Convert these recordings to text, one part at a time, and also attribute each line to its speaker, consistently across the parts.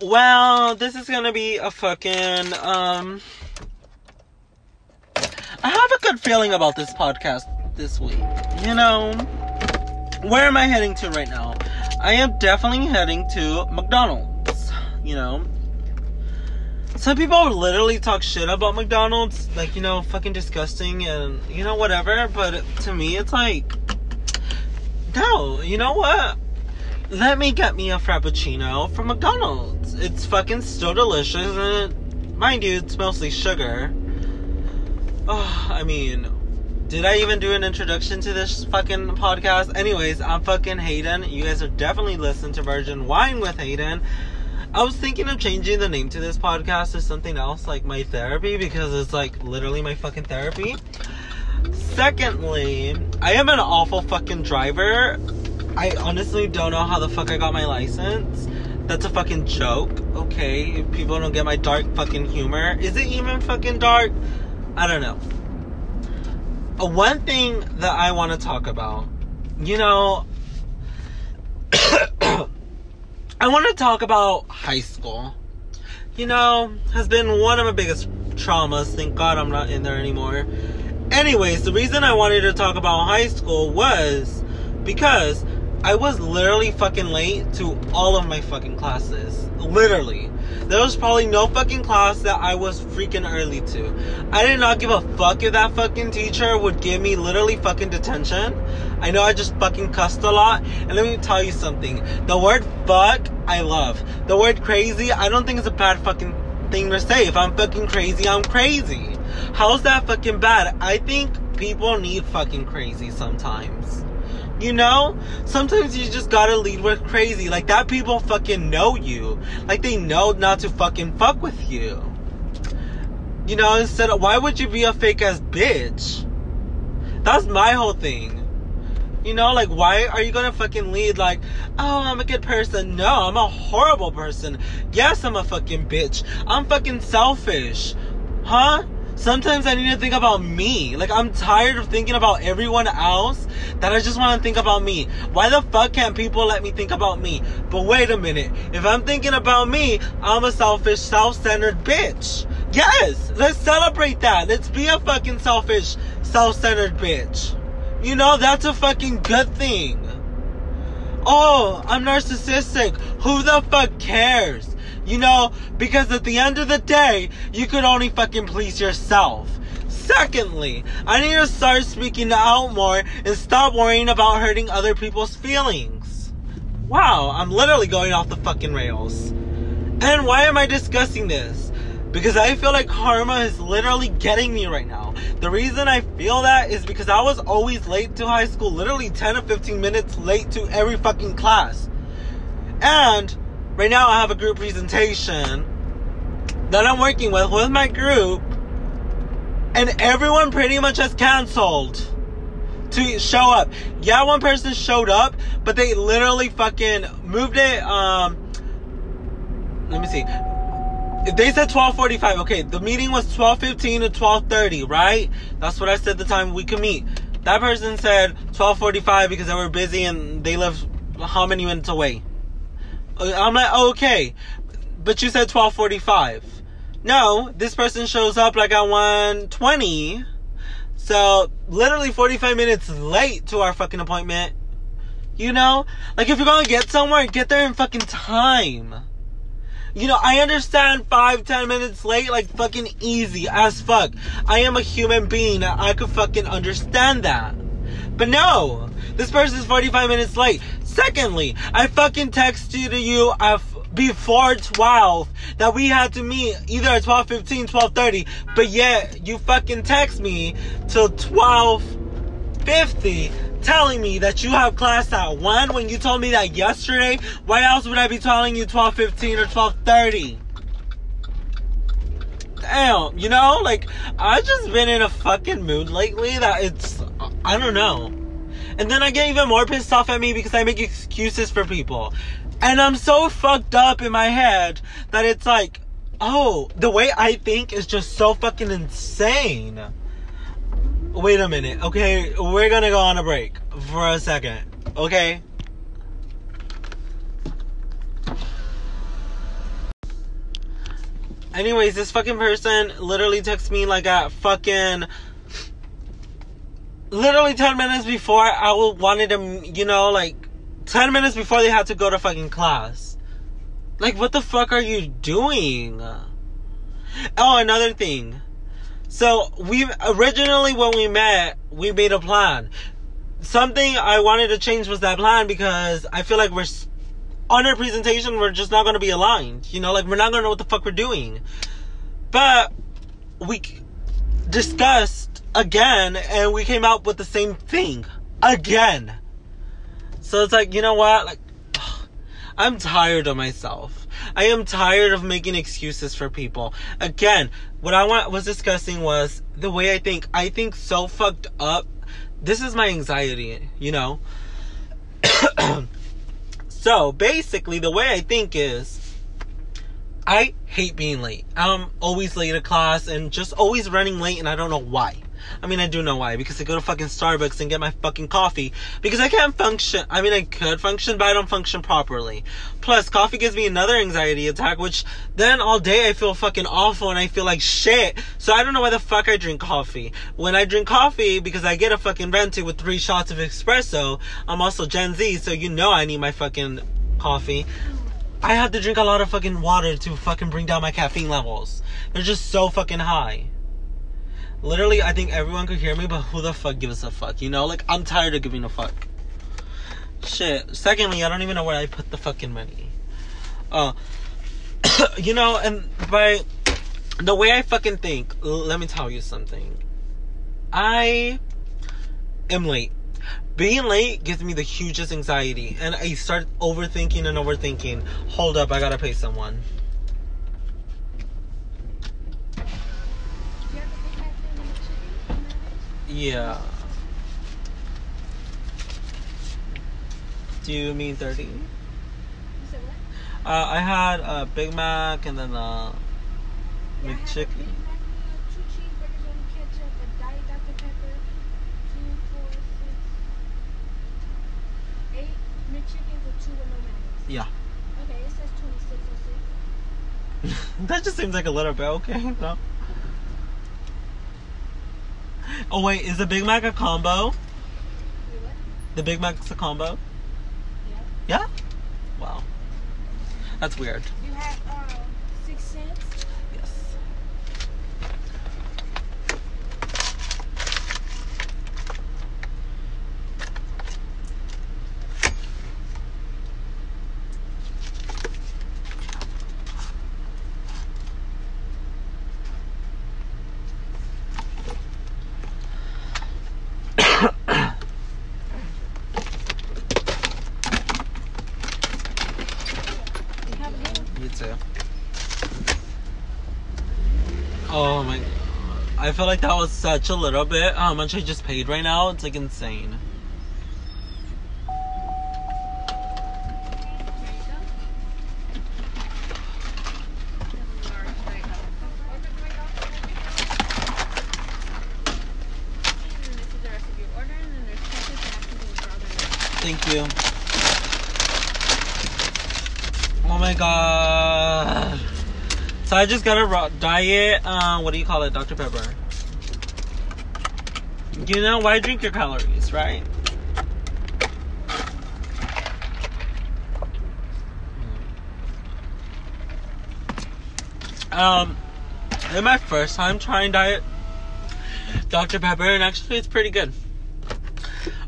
Speaker 1: Well, this is gonna be a fucking um. I have a good feeling about this podcast this week. You know, where am I heading to right now? I am definitely heading to McDonald's. You know, some people literally talk shit about McDonald's, like, you know, fucking disgusting and, you know, whatever. But to me, it's like, no, you know what? Let me get me a Frappuccino from McDonald's. It's fucking still delicious and, it, mind you, it's mostly sugar. Oh, I mean, did I even do an introduction to this fucking podcast? Anyways, I'm fucking Hayden. You guys are definitely listening to Virgin Wine with Hayden. I was thinking of changing the name to this podcast to something else, like my therapy, because it's like literally my fucking therapy. Secondly, I am an awful fucking driver. I honestly don't know how the fuck I got my license. That's a fucking joke, okay? If people don't get my dark fucking humor. Is it even fucking dark? I don't know. Uh, one thing that I want to talk about, you know, I want to talk about high school. You know, has been one of my biggest traumas. Thank God I'm not in there anymore. Anyways, the reason I wanted to talk about high school was because I was literally fucking late to all of my fucking classes. Literally. There was probably no fucking class that I was freaking early to. I did not give a fuck if that fucking teacher would give me literally fucking detention. I know I just fucking cussed a lot. And let me tell you something. The word fuck, I love. The word crazy, I don't think it's a bad fucking thing to say. If I'm fucking crazy, I'm crazy. How's that fucking bad? I think people need fucking crazy sometimes. You know? Sometimes you just gotta lead with crazy. Like that people fucking know you. Like they know not to fucking fuck with you. You know, instead of why would you be a fake ass bitch? That's my whole thing. You know, like why are you gonna fucking lead like, oh I'm a good person? No, I'm a horrible person. Yes, I'm a fucking bitch. I'm fucking selfish. Huh? Sometimes I need to think about me. Like, I'm tired of thinking about everyone else that I just want to think about me. Why the fuck can't people let me think about me? But wait a minute. If I'm thinking about me, I'm a selfish, self-centered bitch. Yes, let's celebrate that. Let's be a fucking selfish, self-centered bitch. You know, that's a fucking good thing. Oh, I'm narcissistic. Who the fuck cares? You know, because at the end of the day, you could only fucking please yourself. Secondly, I need to start speaking out more and stop worrying about hurting other people's feelings. Wow, I'm literally going off the fucking rails. And why am I discussing this? Because I feel like karma is literally getting me right now. The reason I feel that is because I was always late to high school, literally 10 or 15 minutes late to every fucking class. And right now I have a group presentation that I'm working with with my group, and everyone pretty much has canceled to show up. Yeah, one person showed up, but they literally fucking moved it. Um, let me see. They said 12:45. Okay, the meeting was 12:15 to 12:30, right? That's what I said the time we could meet. That person said 12:45 because they were busy and they live how many minutes away. I'm like, okay, but you said 12:45. No, this person shows up like at 1:20. So, literally 45 minutes late to our fucking appointment. You know? Like if you're to get somewhere, get there in fucking time. You know, I understand five, ten minutes late, like fucking easy as fuck. I am a human being. I could fucking understand that. But no, this person's 45 minutes late. Secondly, I fucking texted to you uh, before 12 that we had to meet either at 12:15, 12:30, but yet you fucking text me till 12:50 telling me that you have class at 1 when you told me that yesterday. Why else would I be telling you 12:15 or 12:30? Damn, you know, like I've just been in a fucking mood lately that it's I don't know. And then I get even more pissed off at me because I make excuses for people. And I'm so fucked up in my head that it's like, oh, the way I think is just so fucking insane. Wait a minute, okay? We're gonna go on a break for a second, okay? anyways, this fucking person literally texts me like at fucking literally 10 minutes before I wanted them, you know, like 10 minutes before they had to go to fucking class. Like, what the fuck are you doing? Oh, another thing. So, we originally, when we met, we made a plan. Something I wanted to change was that plan because I feel like we're, on our presentation, we're just not going to be aligned. You know, like, we're not going to know what the fuck we're doing. But, we discussed again and we came out with the same thing. Again. So it's like, you know what? Like, I'm tired of myself. I am tired of making excuses for people. Again, what I want, was discussing was the way I think. I think so fucked up. This is my anxiety, you know? so basically, the way I think is I hate being late. I'm always late to class and just always running late, and I don't know why. I mean, I do know why. Because I go to fucking Starbucks and get my fucking coffee. Because I can't function. I mean, I could function, but I don't function properly. Plus, coffee gives me another anxiety attack, which then all day I feel fucking awful and I feel like shit. So I don't know why the fuck I drink coffee. When I drink coffee, because I get a fucking venti with three shots of espresso, I'm also Gen Z, so you know I need my fucking coffee. I have to drink a lot of fucking water to fucking bring down my caffeine levels. They're just so fucking high. Literally, I think everyone could hear me, but who the fuck gives a fuck? You know, like I'm tired of giving a fuck. Shit. Secondly, I don't even know where I put the fucking money. Uh, you know, and by the way I fucking think, let me tell you something. I am late. Being late gives me the hugest anxiety, and I start overthinking and overthinking. Hold up, I gotta pay someone. Yeah. Do you mean 30? You
Speaker 2: said what?
Speaker 1: Uh, I had a Big Mac and then a
Speaker 2: Yeah, I had a
Speaker 1: McChicken.
Speaker 2: Big Mac meal, two cheeseburgers on ketchup, a Diet Dr. Pepper, two, four, six, eight McChickens with two with no mayonnaise.
Speaker 1: Yeah.
Speaker 2: Okay, it says 26 or 6.
Speaker 1: that just seems like a little bit okay. No. Oh wait, is the Big Mac a combo? The Big Mac's a combo?
Speaker 2: Yeah.
Speaker 1: Yeah? Wow. That's weird.
Speaker 2: You had uh, 6 cents.
Speaker 1: Yes.
Speaker 2: Have a good one.
Speaker 1: You too. Oh my god. I feel like that was such a little bit. Oh, how much I just paid right now? It's like insane. Thank you. Oh my god. So I just got a raw diet, uh, what do you call it? Dr. Pepper. You know, why drink your calories, right? Um, it's my first time trying diet Dr. Pepper, and actually it's pretty good.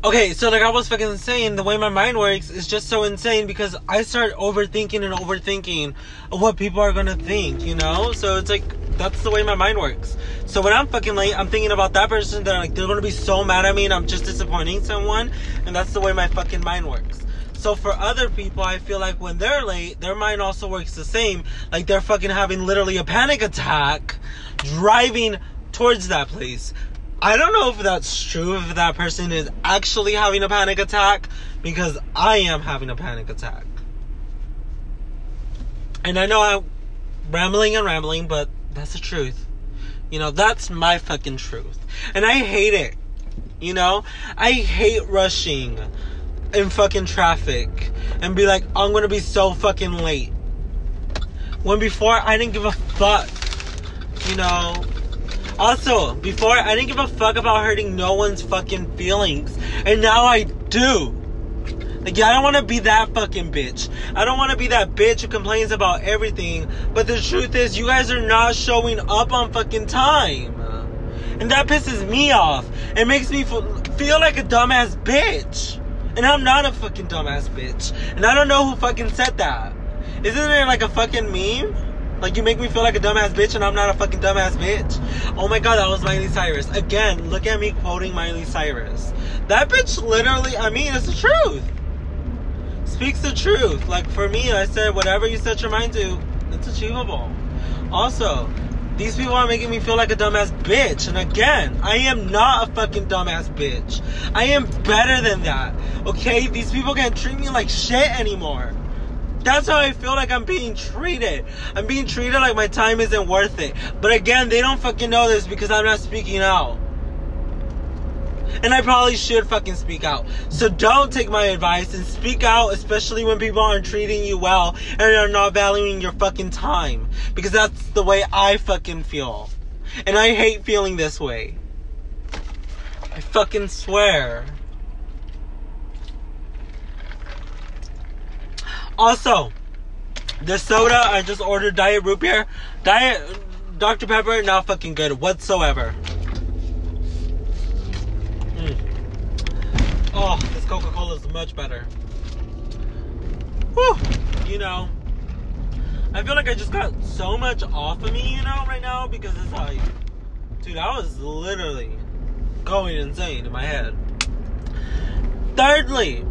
Speaker 1: Okay, so like I was fucking saying, the way my mind works is just so insane because I start overthinking and overthinking what people are gonna think, you know? So it's like that's the way my mind works. So when I'm fucking late, I'm thinking about that person that like they're gonna be so mad at me and I'm just disappointing someone, and that's the way my fucking mind works. So for other people, I feel like when they're late, their mind also works the same. Like they're fucking having literally a panic attack, driving towards that place. I don't know if that's true, if that person is actually having a panic attack, because I am having a panic attack. And I know I'm rambling and rambling, but that's the truth. You know, that's my fucking truth. And I hate it. You know? I hate rushing in fucking traffic and be like, I'm gonna be so fucking late. When before I didn't give a fuck. You know. Also, before I didn't give a fuck about hurting no one's fucking feelings, and now I do. Like, yeah, I don't want to be that fucking bitch. I don't want to be that bitch who complains about everything. But the truth is, you guys are not showing up on fucking time. And that pisses me off. It makes me feel like a dumbass bitch. And I'm not a fucking dumbass bitch. And I don't know who fucking said that. Isn't it like a fucking meme? Like you make me feel like a dumbass bitch and I'm not a fucking dumbass bitch. Oh my god, that was Miley Cyrus. Again, look at me quoting Miley Cyrus. That bitch literally, I mean, it's the truth. Speaks the truth. Like for me, I said whatever you set your mind to, it's achievable. Also, these people are making me feel like a dumbass bitch. And again, I am not a fucking dumbass bitch. I am better than that. Okay? These people can't treat me like shit anymore. That's how I feel like I'm being treated. I'm being treated like my time isn't worth it. But again, they don't fucking know this because I'm not speaking out. And I probably should fucking speak out. So don't take my advice and speak out, especially when people aren't treating you well and are not valuing your fucking time. Because that's the way I fucking feel. And I hate feeling this way. I fucking swear. Also, the soda I just ordered Diet Root Beer, Diet Dr. Pepper, not fucking good whatsoever. Mm. Oh, this Coca Cola is much better. Whew, you know, I feel like I just got so much off of me, you know, right now because it's like, dude, I was literally going insane in my head. Thirdly,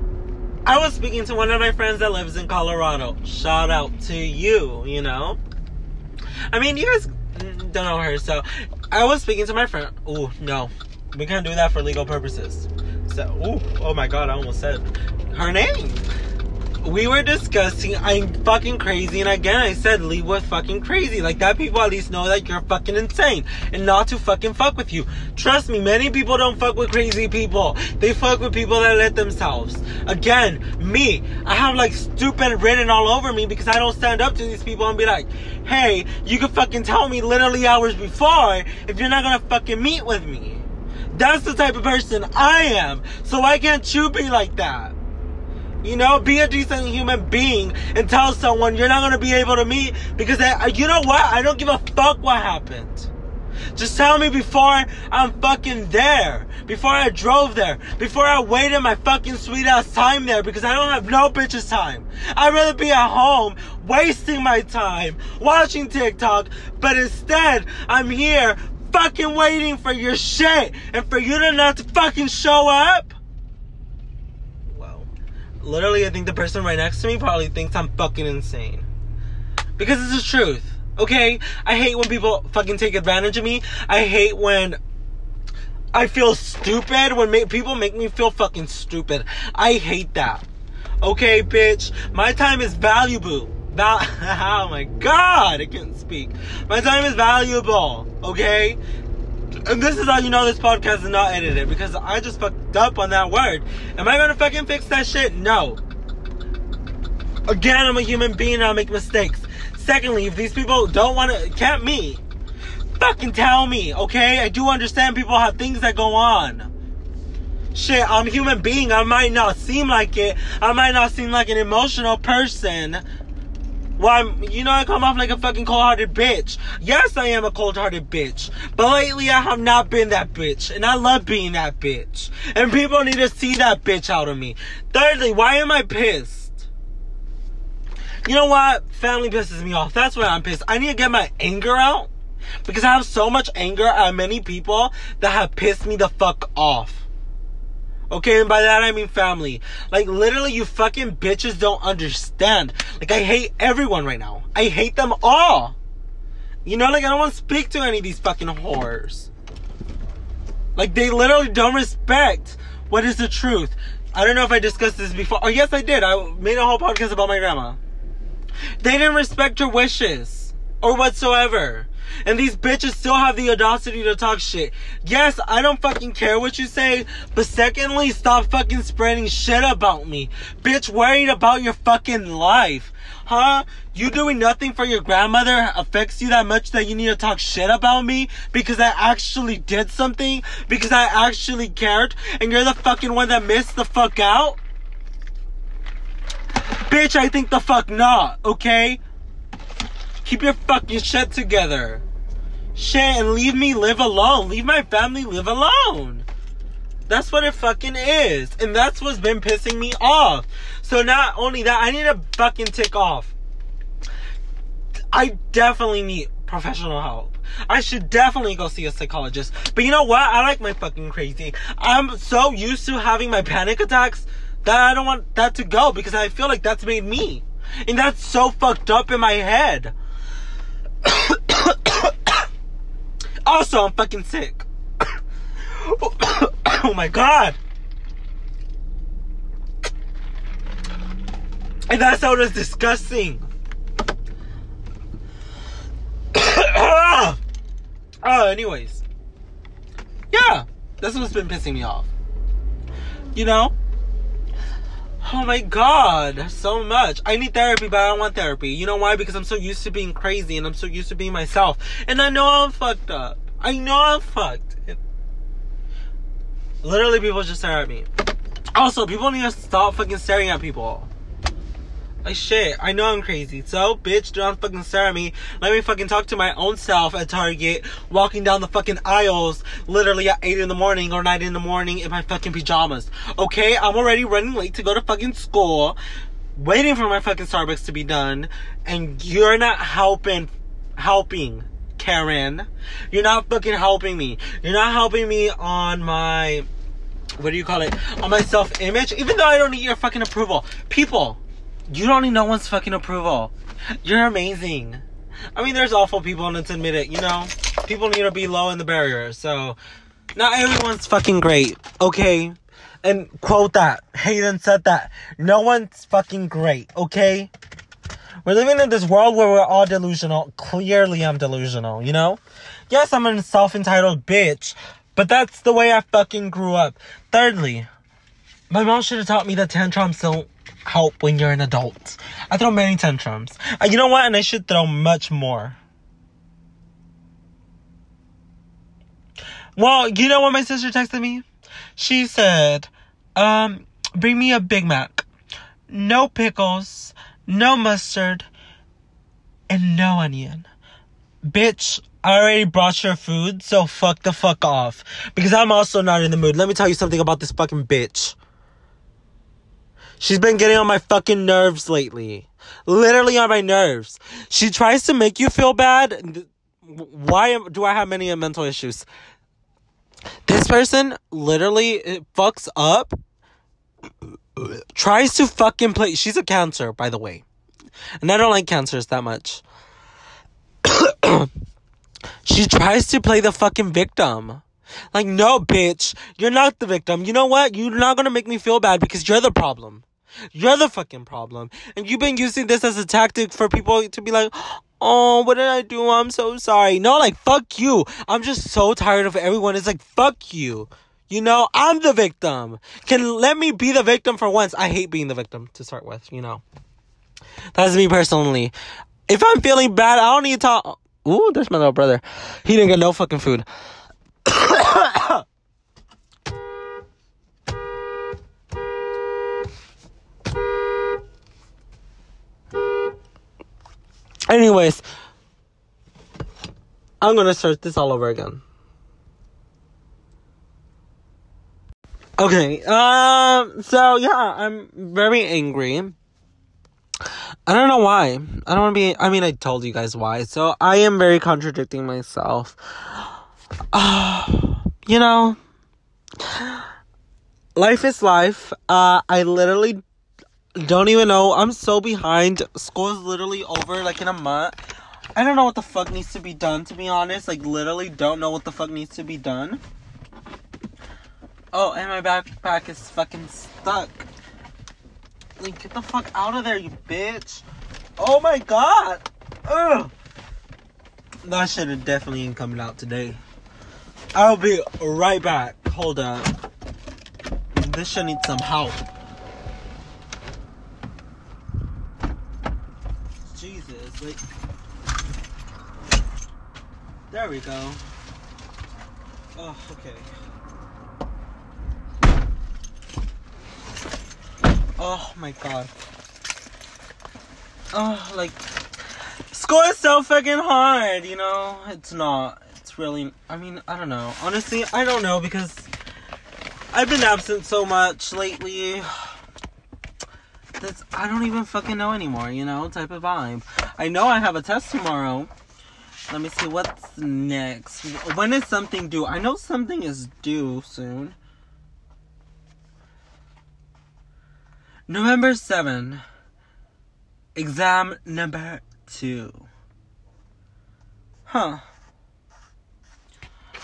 Speaker 1: I was speaking to one of my friends that lives in Colorado. Shout out to you, you know. I mean, you guys don't know her, so I was speaking to my friend. Oh, no. We can't do that for legal purposes. So, ooh, oh my god, I almost said her name. We were discussing, I'm fucking crazy, and again, I said, leave with fucking crazy. Like, that people at least know that you're fucking insane and not to fucking fuck with you. Trust me, many people don't fuck with crazy people. They fuck with people that let themselves. Again, me, I have like stupid written all over me because I don't stand up to these people and be like, hey, you can fucking tell me literally hours before if you're not gonna fucking meet with me. That's the type of person I am. So why can't you be like that? You know, be a decent human being and tell someone you're not going to be able to meet because I, uh, you know what? I don't give a fuck what happened. Just tell me before I'm fucking there. Before I drove there. Before I waited my fucking sweet ass time there because I don't have no bitches time. I'd rather be at home wasting my time watching TikTok, but instead I'm here fucking waiting for your shit and for you to not to fucking show up? Literally, I think the person right next to me probably thinks I'm fucking insane. Because it's the truth, okay? I hate when people fucking take advantage of me. I hate when I feel stupid, when ma- people make me feel fucking stupid. I hate that. Okay, bitch? My time is valuable. Val- oh my god, I can't speak. My time is valuable, okay? And this is how you know this podcast is not edited because I just fucked up on that word. Am I gonna fucking fix that shit? No. Again, I'm a human being and I make mistakes. Secondly, if these people don't wanna, can't me, fucking tell me, okay? I do understand people have things that go on. Shit, I'm a human being. I might not seem like it. I might not seem like an emotional person I'm, you know, I come off like a fucking cold-hearted bitch. Yes, I am a cold-hearted bitch. But lately, I have not been that bitch. And I love being that bitch. And people need to see that bitch out of me. Thirdly, why am I pissed? You know what? Family pisses me off. That's why I'm pissed. I need to get my anger out. Because I have so much anger at many people that have pissed me the fuck off. Okay, and by that I mean family. Like, literally, you fucking bitches don't understand. Like, I hate everyone right now. I hate them all. You know, like, I don't want to speak to any of these fucking whores. Like, they literally don't respect what is the truth. I don't know if I discussed this before. Oh, yes, I did. I made a whole podcast about my grandma. They didn't respect her wishes or whatsoever. And these bitches still have the audacity to talk shit. Yes, I don't fucking care what you say, but secondly, stop fucking spreading shit about me. Bitch, worried about your fucking life. Huh? You doing nothing for your grandmother affects you that much that you need to talk shit about me because I actually did something? Because I actually cared? And you're the fucking one that missed the fuck out? Bitch, I think the fuck not, okay? Keep your fucking shit together. Shit, and leave me live alone. Leave my family live alone. That's what it fucking is. And that's what's been pissing me off. So not only that, I need to fucking tick off. I definitely need professional help. I should definitely go see a psychologist. But you know what? I like my fucking crazy. I'm so used to having my panic attacks that I don't want that to go because I feel like that's made me. And that's so fucked up in my head. also, I'm fucking sick. oh my god. And that is disgusting. oh, anyways. Yeah, that's what's been pissing me off. You know? Oh my god, so much. I need therapy, but I don't want therapy. You know why? Because I'm so used to being crazy and I'm so used to being myself. And I know I'm fucked up. I know I'm fucked. Literally, people just stare at me. Also, people need to stop fucking staring at people. Like shit, I know I'm crazy. So, bitch, don't fucking stare at me. Let me fucking talk to my own self at Target, walking down the fucking aisles, literally at 8 in the morning or 9 in the morning in my fucking pajamas. Okay, I'm already running late to go to fucking school, waiting for my fucking Starbucks to be done, and you're not helping, helping. Karen, you're not fucking helping me. You're not helping me on my, what do you call it? On my self image, even though I don't need your fucking approval. People, you don't need no one's fucking approval. You're amazing. I mean, there's awful people, and admit it, you know? People need to be low in the barrier, so not everyone's fucking great, okay? And quote that. Hayden said that. No one's fucking great, okay? We're living in this world where we're all delusional. Clearly, I'm delusional, you know? Yes, I'm a self entitled bitch, but that's the way I fucking grew up. Thirdly, my mom should have taught me that tantrums don't help when you're an adult. I throw many tantrums. Uh, you know what? And I should throw much more. Well, you know what my sister texted me? She said, um, bring me a Big Mac. No pickles, no mustard, and no onion. Bitch, I already brought your food, so fuck the fuck off. Because I'm also not in the mood. Let me tell you something about this fucking bitch. She's been getting on my fucking nerves lately. Literally on my nerves. She tries to make you feel bad. Why do I have many mental issues? This person literally uh, fucks up. Tries to fucking play. She's a cancer, by the way. And I don't like cancers that much. she tries to play the fucking victim. Like, no, bitch. You're not the victim. You know what? You're not gonna make me feel bad because you're the problem. You're the fucking problem. And you've been using this as a tactic for people to be like, oh, what did I do? I'm so sorry. No, like, fuck you. I'm just so tired of everyone. It's like, fuck you. You know, I'm the victim. Can let me be the victim for once. I hate being the victim to start with, you know. That's me personally. If I'm feeling bad, I don't need to talk. Ooh, there's my little brother. He didn't get no fucking food. Anyways, I'm gonna start this all over again. Okay, um, so yeah, I'm very angry. I don't know why. I don't want to be. I mean, I told you guys why. So I am very contradicting myself. Uh, you know, life is life. Uh, I literally don't even know. I'm so behind. School is literally over like in a month. I don't know what the fuck needs to be done to be honest. Like literally don't know what the fuck needs to be done. Oh, and my backpack is fucking stuck. Like get the fuck out of there, you bitch. Oh my god. Ugh. that shit definitely ain't coming out today. I'll be right back. Hold up. This shit needs some help. Like. There we go. Oh, okay. Oh my god. Oh, like, school is so fucking hard, you know? It's not. It's really, I mean, I don't know. Honestly, I don't know because I've been absent so much lately. That's, I don't even fucking know anymore, you know? Type of vibe. I know I have a test tomorrow. Let me see what's next. When is something due? I know something is due soon. November 7. Exam number 2. Huh.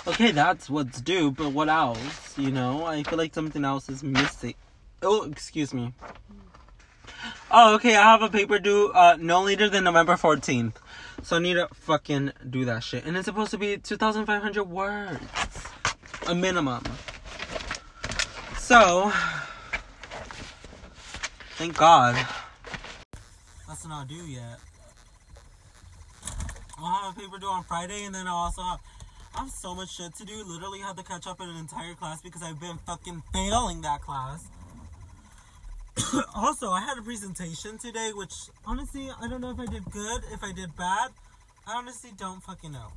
Speaker 1: Okay, that's what's due, but what else? You know, I feel like something else is missing. Oh, excuse me. Oh, okay, I have a paper due uh no later than November 14th. So I need to fucking do that shit. And it's supposed to be 2,500 words. A minimum. So, thank God. That's not due yet. I'll have a paper due on Friday, and then I'll also have. I have so much shit to do. Literally, had to catch up in an entire class because I've been fucking failing that class. also, I had a presentation today, which honestly, I don't know if I did good, if I did bad. I honestly don't fucking know.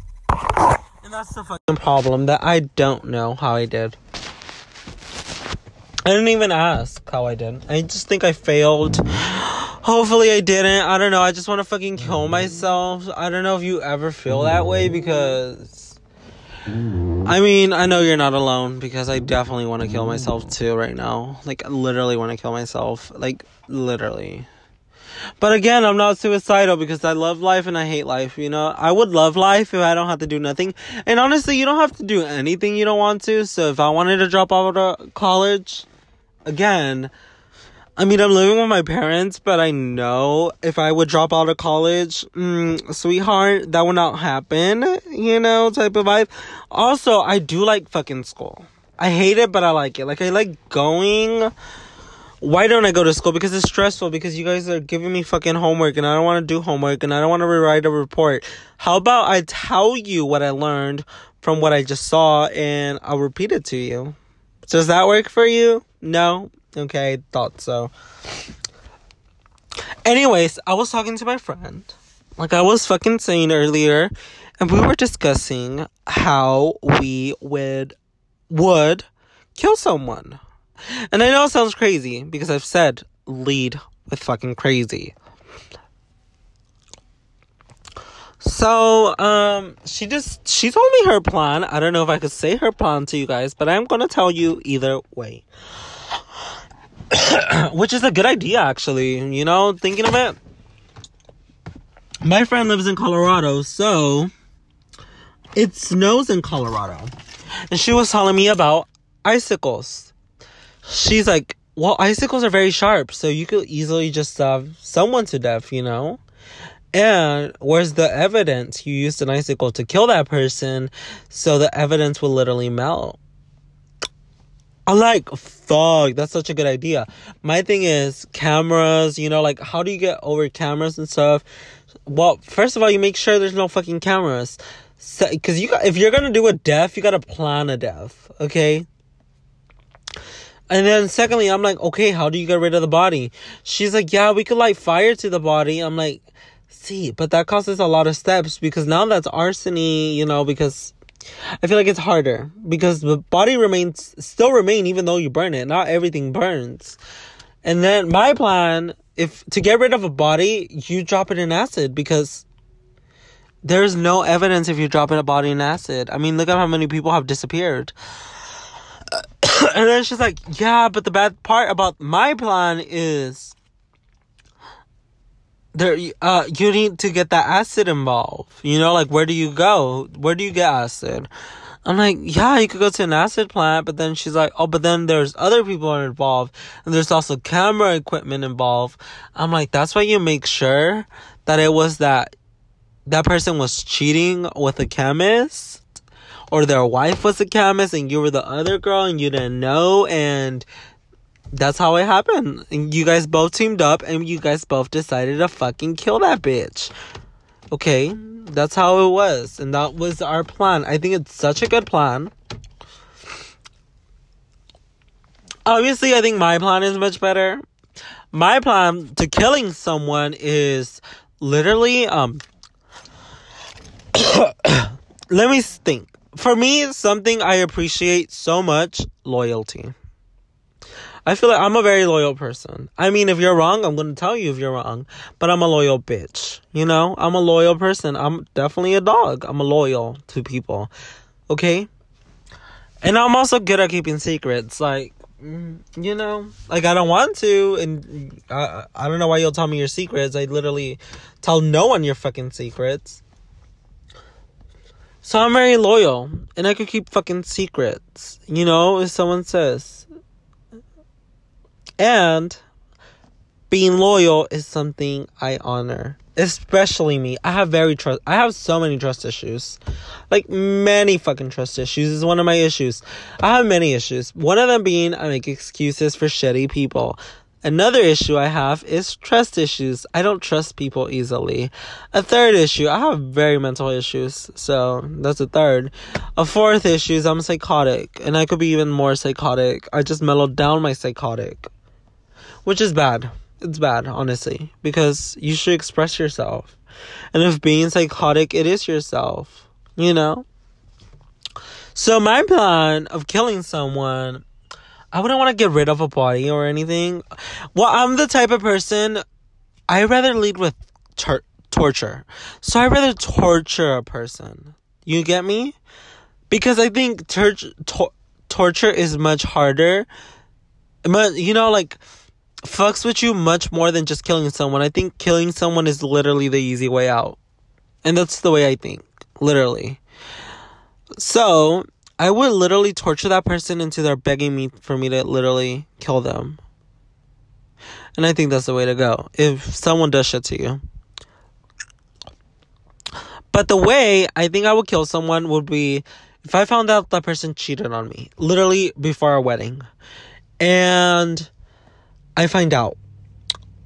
Speaker 1: And that's the fucking problem that I don't know how I did. I didn't even ask how I did. I just think I failed. Hopefully I didn't. I don't know. I just want to fucking kill myself. I don't know if you ever feel that way because I mean, I know you're not alone because I definitely want to kill myself too right now. Like literally want to kill myself. Like literally. But again, I'm not suicidal because I love life and I hate life, you know? I would love life if I don't have to do nothing. And honestly, you don't have to do anything you don't want to. So if I wanted to drop out of college, again, I mean, I'm living with my parents, but I know if I would drop out of college, mm, sweetheart, that would not happen, you know, type of vibe. Also, I do like fucking school. I hate it, but I like it. Like, I like going. Why don't I go to school? Because it's stressful, because you guys are giving me fucking homework, and I don't want to do homework, and I don't want to rewrite a report. How about I tell you what I learned from what I just saw, and I'll repeat it to you? Does that work for you? No? Okay, thought so. Anyways, I was talking to my friend, like I was fucking saying earlier, and we were discussing how we would would kill someone. And I know it sounds crazy because I've said lead with fucking crazy. So, um, she just, she told me her plan. I don't know if I could say her plan to you guys, but I'm gonna tell you either way. Which is a good idea, actually. You know, thinking of it. My friend lives in Colorado, so it snows in Colorado. And she was telling me about icicles. She's like, well, icicles are very sharp, so you could easily just stab someone to death, you know? And where's the evidence? You used an icicle to kill that person, so the evidence will literally melt. I'm like, fuck, that's such a good idea. My thing is cameras, you know, like how do you get over cameras and stuff? Well, first of all, you make sure there's no fucking cameras. So, Cause you got, if you're gonna do a death, you gotta plan a death, okay? And then secondly, I'm like, okay, how do you get rid of the body? She's like, yeah, we could light fire to the body. I'm like, see, but that causes a lot of steps because now that's arsony, you know, because I feel like it's harder because the body remains still remain even though you burn it. Not everything burns. And then my plan, if to get rid of a body, you drop it in acid because there's no evidence if you drop in a body in acid. I mean, look at how many people have disappeared. and then she's like, "Yeah, but the bad part about my plan is there uh you need to get that acid involved. You know like where do you go? Where do you get acid? I'm like yeah you could go to an acid plant but then she's like oh but then there's other people involved and there's also camera equipment involved. I'm like that's why you make sure that it was that that person was cheating with a chemist or their wife was a chemist and you were the other girl and you didn't know and that's how it happened. And you guys both teamed up and you guys both decided to fucking kill that bitch. Okay? That's how it was. And that was our plan. I think it's such a good plan. Obviously, I think my plan is much better. My plan to killing someone is literally um let me think. For me, something I appreciate so much, loyalty. I feel like I'm a very loyal person. I mean, if you're wrong, I'm going to tell you if you're wrong. But I'm a loyal bitch. You know, I'm a loyal person. I'm definitely a dog. I'm a loyal to people. Okay? And I'm also good at keeping secrets. Like, mm, you know, like I don't want to, and I I don't know why you'll tell me your secrets. I literally tell no one your fucking secrets. So I'm very loyal, and I could keep fucking secrets. You know, if someone says, and being loyal is something I honor. Especially me. I have very trust I have so many trust issues. Like many fucking trust issues is one of my issues. I have many issues. One of them being I make excuses for shitty people. Another issue I have is trust issues. I don't trust people easily. A third issue, I have very mental issues. So that's a third. A fourth issue is I'm psychotic. And I could be even more psychotic. I just mellowed down my psychotic which is bad. It's bad, honestly, because you should express yourself. And if being psychotic, it is yourself, you know? So, my plan of killing someone, I wouldn't want to get rid of a body or anything. Well, I'm the type of person, I rather lead with tor- torture. So, I rather torture a person. You get me? Because I think tor- torture is much harder. But, you know, like, fucks with you much more than just killing someone. I think killing someone is literally the easy way out. And that's the way I think. Literally. So, I would literally torture that person until they're begging me for me to literally kill them. And I think that's the way to go. If someone does shit to you. But the way I think I would kill someone would be if I found out that person cheated on me, literally before our wedding. And I find out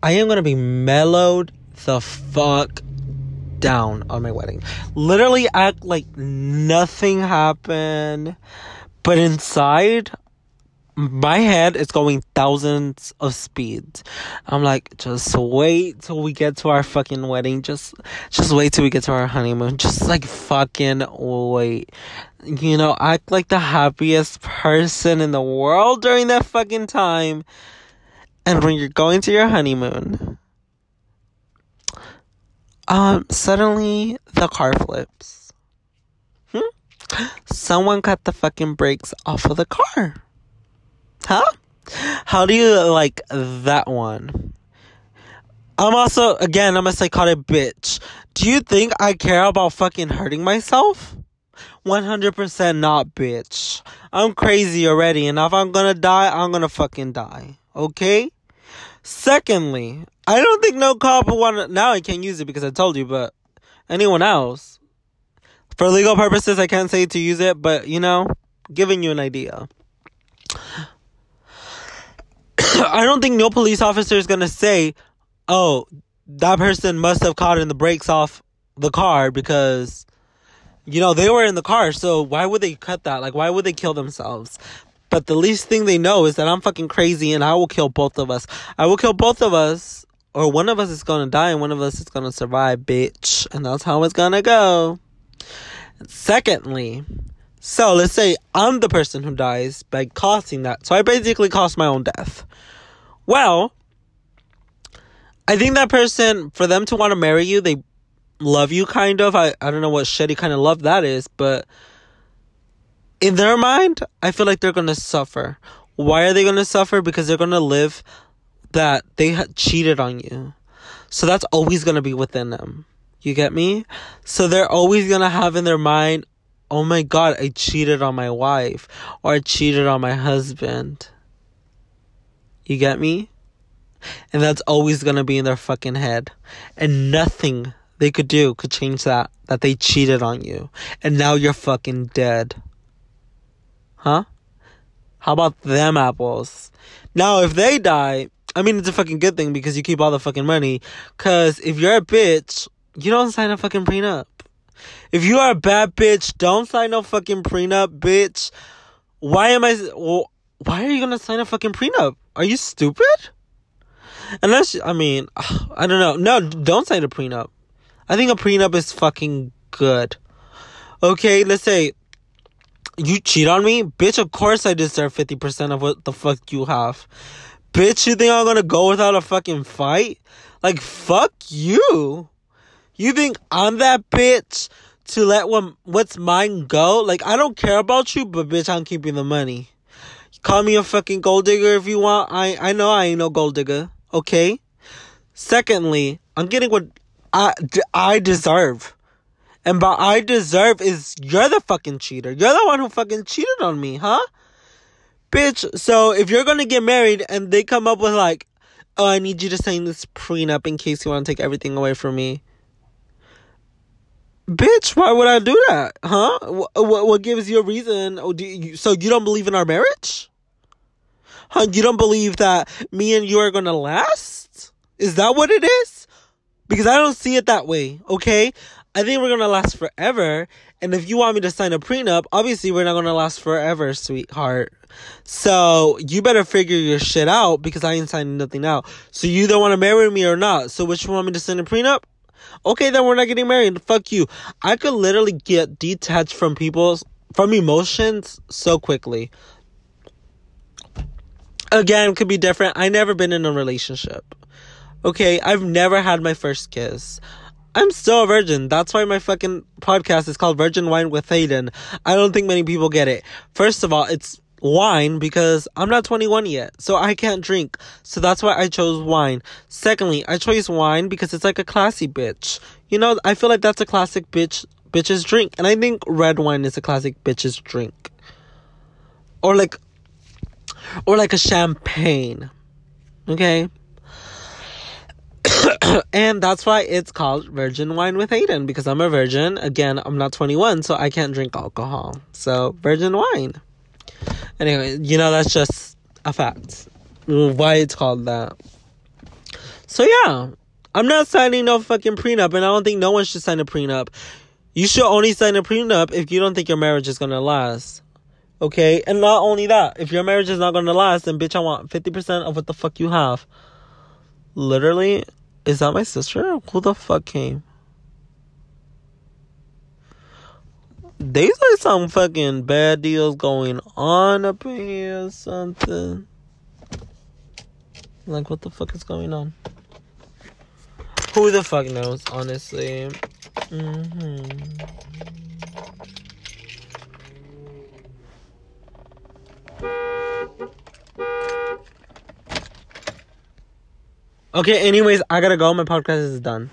Speaker 1: I am gonna be mellowed the fuck down on my wedding. Literally act like nothing happened, but inside my head is going thousands of speeds. I'm like, just wait till we get to our fucking wedding. Just, just wait till we get to our honeymoon. Just like fucking wait. You know, act like the happiest person in the world during that fucking time. And when you're going to your honeymoon, um, suddenly the car flips. Hmm? Someone cut the fucking brakes off of the car. Huh? How do you like that one? I'm also, again, I'm a psychotic bitch. Do you think I care about fucking hurting myself? 100% not, bitch. I'm crazy already, and if I'm gonna die, I'm gonna fucking die. Okay? Secondly, I don't think no cop would want now I can't use it because I told you, but anyone else. For legal purposes I can't say to use it, but you know, giving you an idea. I don't think no police officer is gonna say, Oh, that person must have caught in the brakes off the car because you know they were in the car so why would they cut that like why would they kill themselves but the least thing they know is that I'm fucking crazy and I will kill both of us. I will kill both of us, or one of us is gonna die and one of us is gonna survive, bitch. And that's how it's gonna go. Secondly, so let's say I'm the person who dies by causing that. So I basically caused my own death. Well, I think that person, for them to want to marry you, they love you kind of. I, I don't know what shitty kind of love that is, but in their mind, I feel like they're gonna suffer. Why are they gonna suffer? Because they're gonna live that they cheated on you. So that's always gonna be within them. You get me? So they're always gonna have in their mind, oh my god, I cheated on my wife or I cheated on my husband. You get me? And that's always gonna be in their fucking head. And nothing they could do could change that that they cheated on you and now you're fucking dead. Huh? How about them apples? Now if they die, I mean it's a fucking good thing because you keep all the fucking money. Cause if you're a bitch, you don't sign a fucking prenup. If you are a bad bitch, don't sign no fucking prenup, bitch. Why am I? Well, why are you gonna sign a fucking prenup? Are you stupid? Unless I mean, I don't know. No, don't sign a prenup. I think a prenup is fucking good. Okay, let's say you cheat on me, bitch. Of course I deserve fifty percent of what the fuck you have. Bitch, you think I'm gonna go without a fucking fight? Like fuck you. You think I'm that bitch to let what, what's mine go? Like, I don't care about you, but bitch, I'm keeping the money. Call me a fucking gold digger if you want. I, I know I ain't no gold digger. Okay? Secondly, I'm getting what I, I deserve. And by I deserve is you're the fucking cheater. You're the one who fucking cheated on me, huh? Bitch, so if you're gonna get married and they come up with like, oh, I need you to sign this prenup in case you want to take everything away from me bitch, why would I do that? Huh? What, what, what gives you a reason? Oh, do you, so you don't believe in our marriage? Huh? You don't believe that me and you are gonna last? Is that what it is? Because I don't see it that way, okay? I think we're gonna last forever. And if you want me to sign a prenup, obviously we're not gonna last forever, sweetheart. So you better figure your shit out because I ain't signing nothing out. So you want to marry me or not. So which one want me to sign a prenup? Okay, then we're not getting married. Fuck you. I could literally get detached from people's from emotions so quickly. Again, could be different. I never been in a relationship. Okay, I've never had my first kiss. I'm still a virgin. That's why my fucking podcast is called Virgin Wine with Hayden. I don't think many people get it. First of all, it's wine because I'm not 21 yet, so I can't drink. So that's why I chose wine. Secondly, I chose wine because it's like a classy bitch. You know, I feel like that's a classic bitch bitch's drink, and I think red wine is a classic bitch's drink. Or like or like a champagne. Okay? and that's why it's called Virgin Wine with Hayden because I'm a virgin. Again, I'm not 21, so I can't drink alcohol. So, virgin wine. Anyway, you know, that's just a fact. Why it's called that. So, yeah. I'm not signing no fucking prenup, and I don't think no one should sign a prenup. You should only sign a prenup if you don't think your marriage is gonna last. Okay? And not only that, if your marriage is not gonna last, then bitch, I want 50% of what the fuck you have. Literally, is that my sister? Who the fuck came? These are some fucking bad deals going on up here or something. Like, what the fuck is going on? Who the fuck knows, honestly? Mm-hmm. Okay, anyways, I gotta go. My podcast is done.